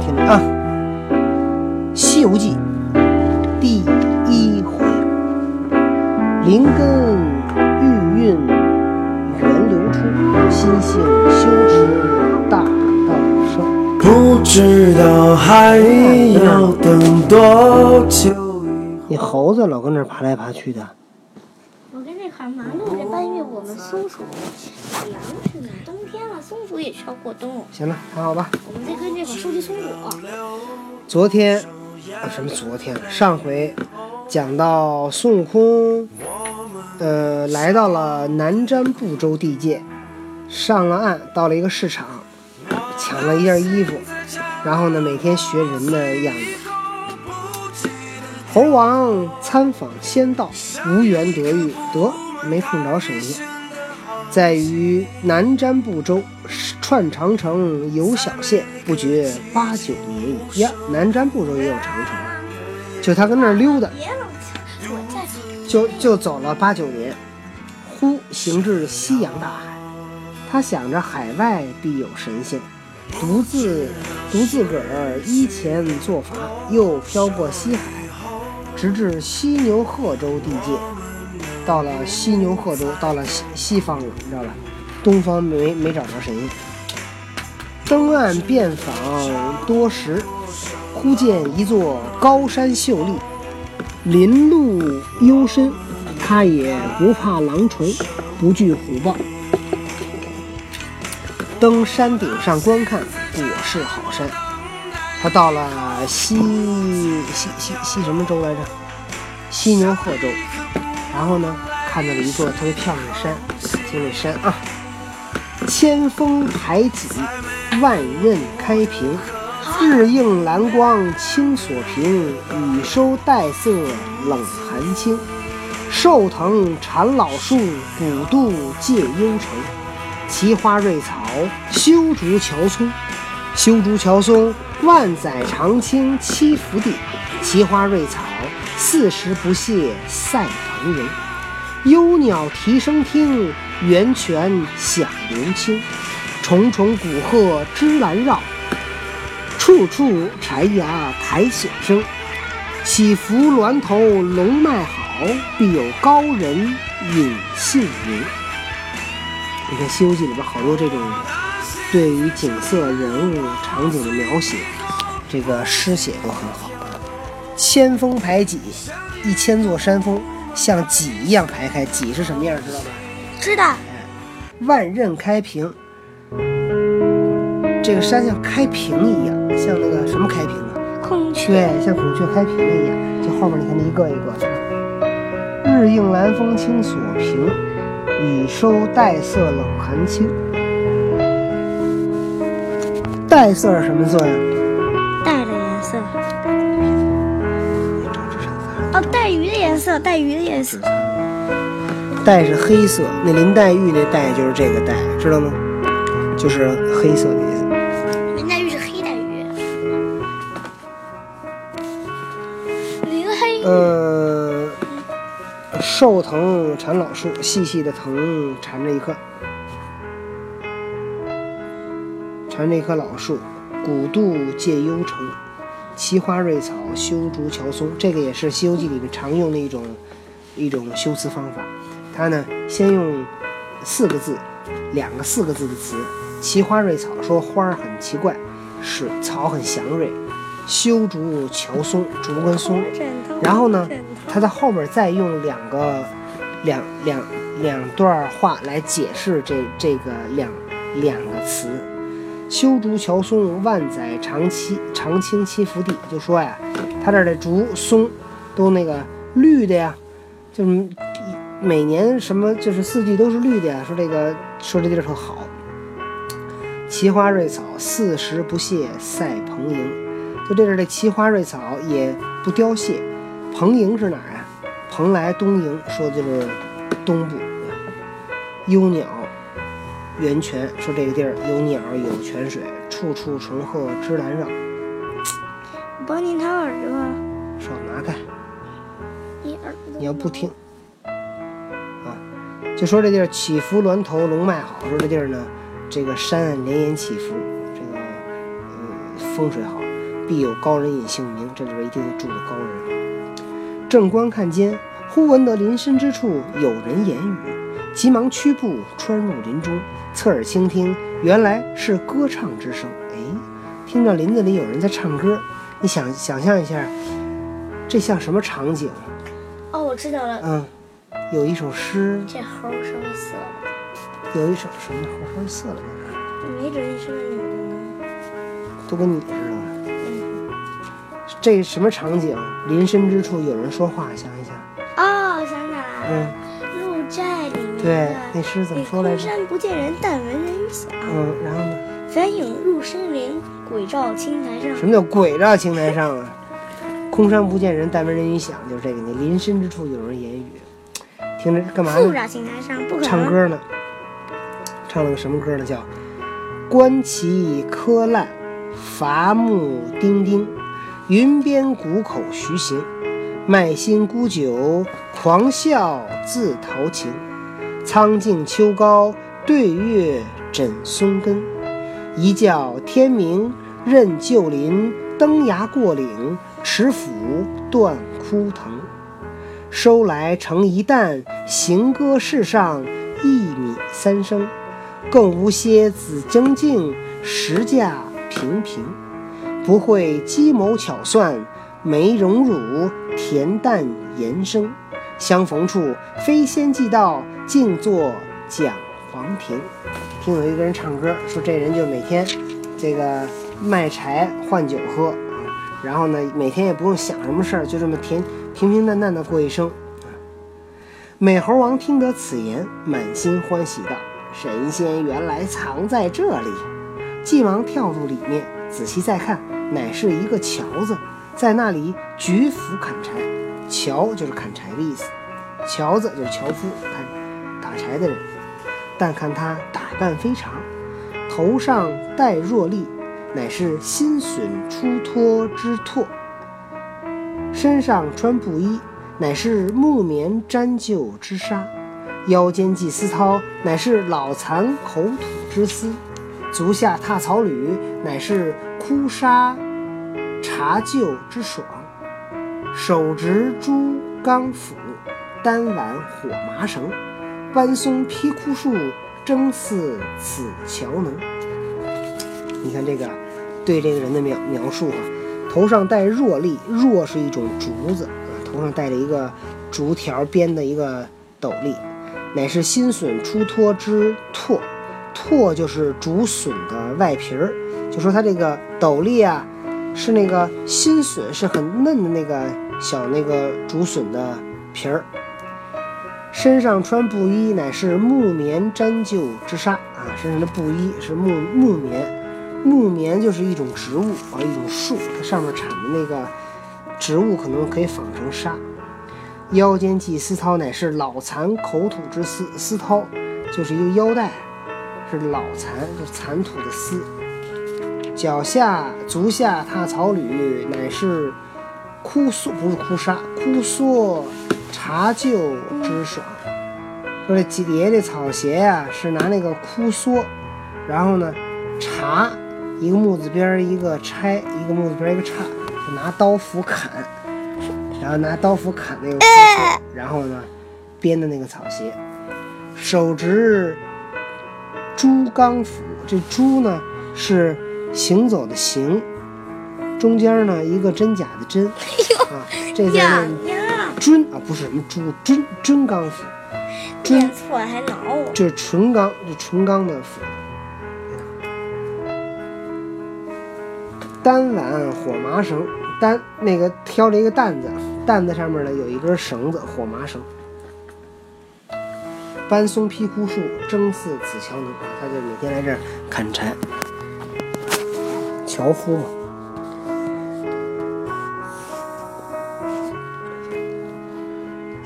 听着啊，《西游记》第一回，灵根玉韵源流出，心性修持大道生。不知道还要等多久？你猴子老跟那儿爬来爬去的，我跟这看马路这半月我们松鼠打粮食呢，冬天了，松鼠也需要过冬。行了，躺好吧。我们再跟这块收集松果。昨天啊，什么昨天？上回讲到孙悟空，呃，来到了南瞻部洲地界，上了岸，到了一个市场，抢了一件衣服，然后呢，每天学人的样子。猴王参访仙道，无缘得遇，得没碰着神仙。在于南瞻部洲，串长城，游小县，不觉八九年矣。呀，南瞻部洲也有长城，就他跟那儿溜达，就就走了八九年。忽行至西洋大海，他想着海外必有神仙，独自独自个儿依前作筏，又飘过西海，直至犀牛贺州地界。到了犀牛贺州，到了西西方了，你知道吧？东方没没找着神仙。登岸遍访多时，忽见一座高山秀丽，林路幽深，他也不怕狼虫，不惧虎豹。登山顶上观看，果是好山。他到了西西西西什么州来着？犀牛贺州。然后呢，看到了一座特别漂亮的山，听这山啊，千峰排脊，万仞开平，日映蓝光青锁屏，雨收黛色冷寒清。寿藤缠老树，古渡借幽城。奇花瑞草，修竹乔松。修竹乔松，万载长青栖福地。奇花瑞草，四时不谢赛蓬营。幽鸟啼声听，源泉响流清。重重古壑芝兰绕，处处柴崖苔藓生。起伏峦头龙脉好，必有高人隐姓名。你看《西游记》里边好多这种对于景色、人物、场景的描写，这个诗写都很好。千峰排挤，一千座山峰像戟一样排开，戟是什么样知道吗？知道。万仞开平，这个山像开屏一样，像那个什么开屏啊？孔雀。对，像孔雀开屏一样。就后面你看那一个一个的。日映蓝风清锁屏，雨收黛色冷寒清。黛色是什么色呀？色，带鱼的颜色。带是黑色，那林黛玉那带就是这个带，知道吗？就是黑色的意思。林黛玉是黑带鱼。林黑。呃，寿藤缠老树，细细的藤缠着一棵，缠着一棵老树。古渡借幽城，奇花瑞草，修竹乔松。这个也是《西游记》里面常用的一种一种修辞方法。它呢，先用四个字，两个四个字的词。奇花瑞草说花儿很奇怪，是草很祥瑞。修竹乔松，竹跟松。然后呢，它在后边再用两个两两两段话来解释这这个两两个词。修竹乔松，万载长栖长青栖福地，就说呀，它这儿的竹松都那个绿的呀，就是每年什么就是四季都是绿的呀。说这个说这地儿特好。奇花瑞草，四时不谢赛蓬营，就这地儿的奇花瑞草也不凋谢。蓬营是哪儿啊？蓬莱东瀛，说的就是东部。幽鸟。源泉说这个地儿有鸟有泉水，处处重鹤芝兰绕。我帮你掏耳朵。手拿开。你耳朵。你要不听啊，就说这地儿起伏峦头龙脉好。说这地儿呢，这个山连延起伏，这个呃风水好，必有高人隐姓名，这里边一定住着高人。正观看间，忽闻得林深之处有人言语，急忙屈步穿入林中，侧耳倾听，原来是歌唱之声。哎，听着林子里有人在唱歌，你想想象一下，这像什么场景？哦，我知道了，嗯，有一首诗，这猴儿是会色的，有一首什么猴儿色了在哪儿？没准是个女的呢。都跟你似的。嗯，这什么场景？林深之处有人说话，想一想。哦，想起来了，嗯，对，那诗怎么说来着？空山不见人，但闻人语响。嗯，然后呢？返影入深林，鬼照青苔上。什么叫鬼照青苔上啊？空山不见人，但闻人语响，就是这个。你临深之处有人言语，听着干嘛呢？青苔上，不可能。唱歌呢。唱了个什么歌呢？叫“观其柯烂，伐木丁丁，云边谷口徐行，卖新沽酒，狂笑自陶情。苍劲秋高，对月枕松根。一觉天明，任旧林，登崖过岭，持斧断枯藤。收来成一担，行歌世上一米三升。更无些子将进，实价平平。不会计谋巧算，没荣辱，恬淡言声。相逢处，非仙即道，静坐讲黄庭。听有一个人唱歌，说这人就每天这个卖柴换酒喝啊，然后呢，每天也不用想什么事儿，就这么平平平淡淡的过一生。美猴王听得此言，满心欢喜道：“神仙原来藏在这里！”急忙跳入里面，仔细再看，乃是一个樵子，在那里举斧砍柴。樵就是砍柴的意思，樵子就是樵夫，砍打柴的人。但看他打扮非常，头上戴若笠，乃是新笋出脱之拓；身上穿布衣，乃是木棉毡旧之纱；腰间系丝绦，乃是老残口吐之丝；足下踏草履，乃是枯沙茶臼之爽；手执朱钢斧，单挽火麻绳。搬松劈枯树，争似此桥能。你看这个，对这个人的描描述啊，头上戴箬笠，箬是一种竹子啊，头上戴着一个竹条编的一个斗笠，乃是新笋出脱之拓，拓就是竹笋的外皮儿，就说它这个斗笠啊，是那个新笋是很嫩的那个小那个竹笋的皮儿。身上穿布衣，乃是木棉毡旧之纱啊！身上的布衣是木木棉，木棉就是一种植物啊，一种树，它上面产的那个植物可能可以纺成纱。腰间系丝绦，乃是老蚕口吐之丝，丝绦就是一个腰带，是老蚕，就是蚕吐的丝。脚下足下踏草履，乃是枯缩，不是枯沙，枯缩。茶臼之爽，说这底下这草鞋呀、是拿那个枯缩，然后呢，茶一个木字边儿一个拆，一个木字边儿一个叉，就拿刀斧砍，然后拿刀斧砍那个枯蓑，然后呢，编的那个草鞋。手执朱钢斧，这朱呢是行走的行，中间呢一个真假的真。啊，这字呀念呀，尊啊，不是什么猪，尊尊钢斧，尊念错了还挠我。这是纯钢，这纯钢的斧。单碗火麻绳，单那个挑着一个担子，担子上面呢有一根绳子，火麻绳。搬松劈枯树，争似此樵能啊！他就每天来这儿砍柴，樵夫嘛。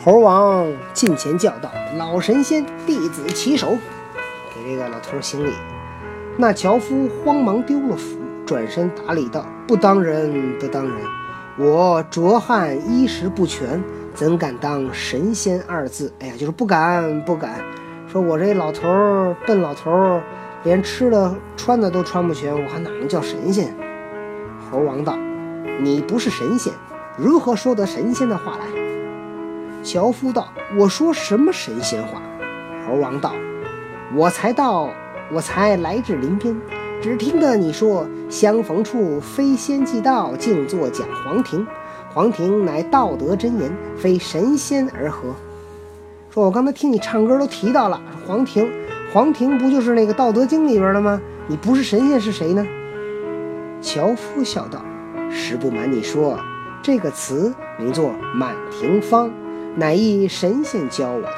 猴王近前叫道：“老神仙，弟子起手。”给这个老头儿行礼。那樵夫慌忙丢了斧，转身打礼道：“不当人，不当人！我拙汉衣食不全，怎敢当神仙二字？哎呀，就是不敢，不敢。说我这老头儿，笨老头儿，连吃的穿的都穿不全，我还哪能叫神仙？”猴王道：“你不是神仙，如何说得神仙的话来？”樵夫道：“我说什么神仙话？”猴王道：“我才到，我才来至林边，只听得你说相逢处非仙即道，静坐讲黄庭。黄庭乃道德真言，非神仙而合。”说：“我刚才听你唱歌都提到了黄庭，黄庭不就是那个《道德经》里边的吗？你不是神仙是谁呢？”樵夫笑道：“实不瞒你说，这个词名作《满庭芳》。”乃一神仙教我的。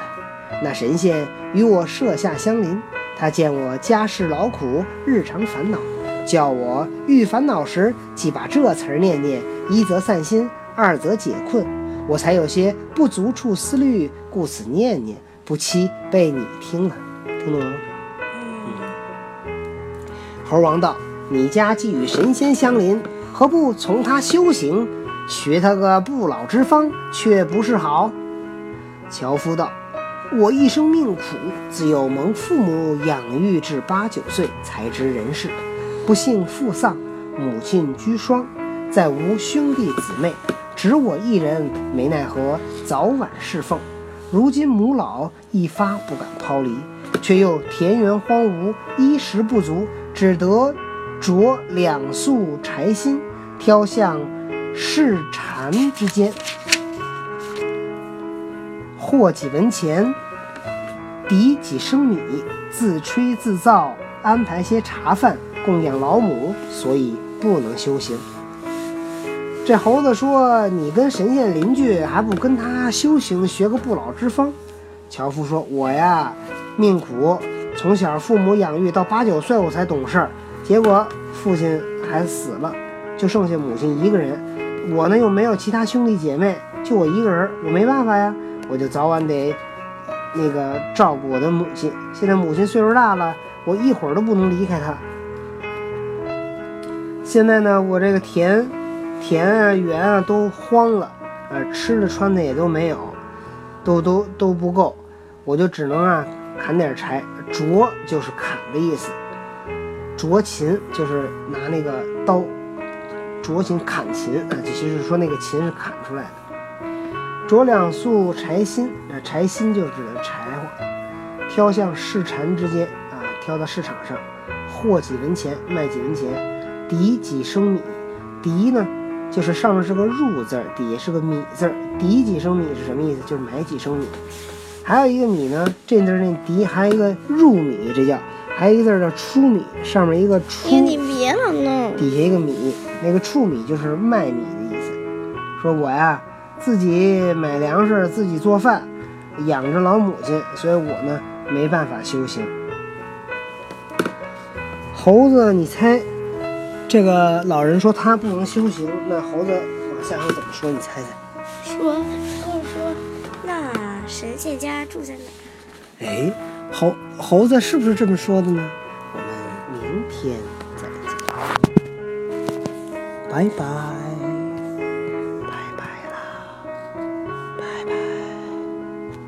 那神仙与我舍下相邻，他见我家世劳苦，日常烦恼，叫我遇烦恼时，即把这词儿念念，一则散心，二则解困。我才有些不足处思虑，故此念念，不期被你听了。听懂了吗？猴王道：“你家既与神仙相邻，何不从他修行，学他个不老之方，却不是好？”樵夫道：“我一生命苦，自幼蒙父母养育至八九岁才知人世。不幸父丧，母亲居孀，再无兄弟姊妹，只我一人，没奈何，早晚侍奉。如今母老，一发不敢抛离，却又田园荒芜，衣食不足，只得着两束柴薪，挑向市禅之间。”获几文钱，抵几升米，自吹自造，安排些茶饭供养老母，所以不能修行。这猴子说：“你跟神仙邻居，还不跟他修行，学个不老之方？”樵夫说：“我呀，命苦，从小父母养育到八九岁我才懂事儿，结果父亲还死了，就剩下母亲一个人。我呢又没有其他兄弟姐妹，就我一个人，我没办法呀。”我就早晚得那个照顾我的母亲。现在母亲岁数大了，我一会儿都不能离开她。现在呢，我这个田田啊园啊都荒了，呃，吃的穿的也都没有，都都都不够，我就只能啊砍点柴。啄就是砍的意思，啄琴就是拿那个刀啄琴砍琴啊，就是说那个琴是砍出来的。着两束柴薪，那柴薪就指的柴火，挑向市禅之间啊，挑到市场上，货几文钱，卖几文钱，抵几升米。抵呢，就是上面是个入字，底下是个米字。抵几升米是什么意思？就是买几升米。还有一个米呢，这字那抵，还有一个入米，这叫，还有一个字叫出米，上面一个出，你别老弄，底下一个米，那个出米就是卖米的意思。说我呀。自己买粮食，自己做饭，养着老母亲，所以我呢没办法修行。猴子，你猜，这个老人说他不能修行，那猴子往下会怎么说？你猜猜？说，就是说，那神仙家住在哪？哎，猴猴子是不是这么说的呢？我们明天再见，拜拜。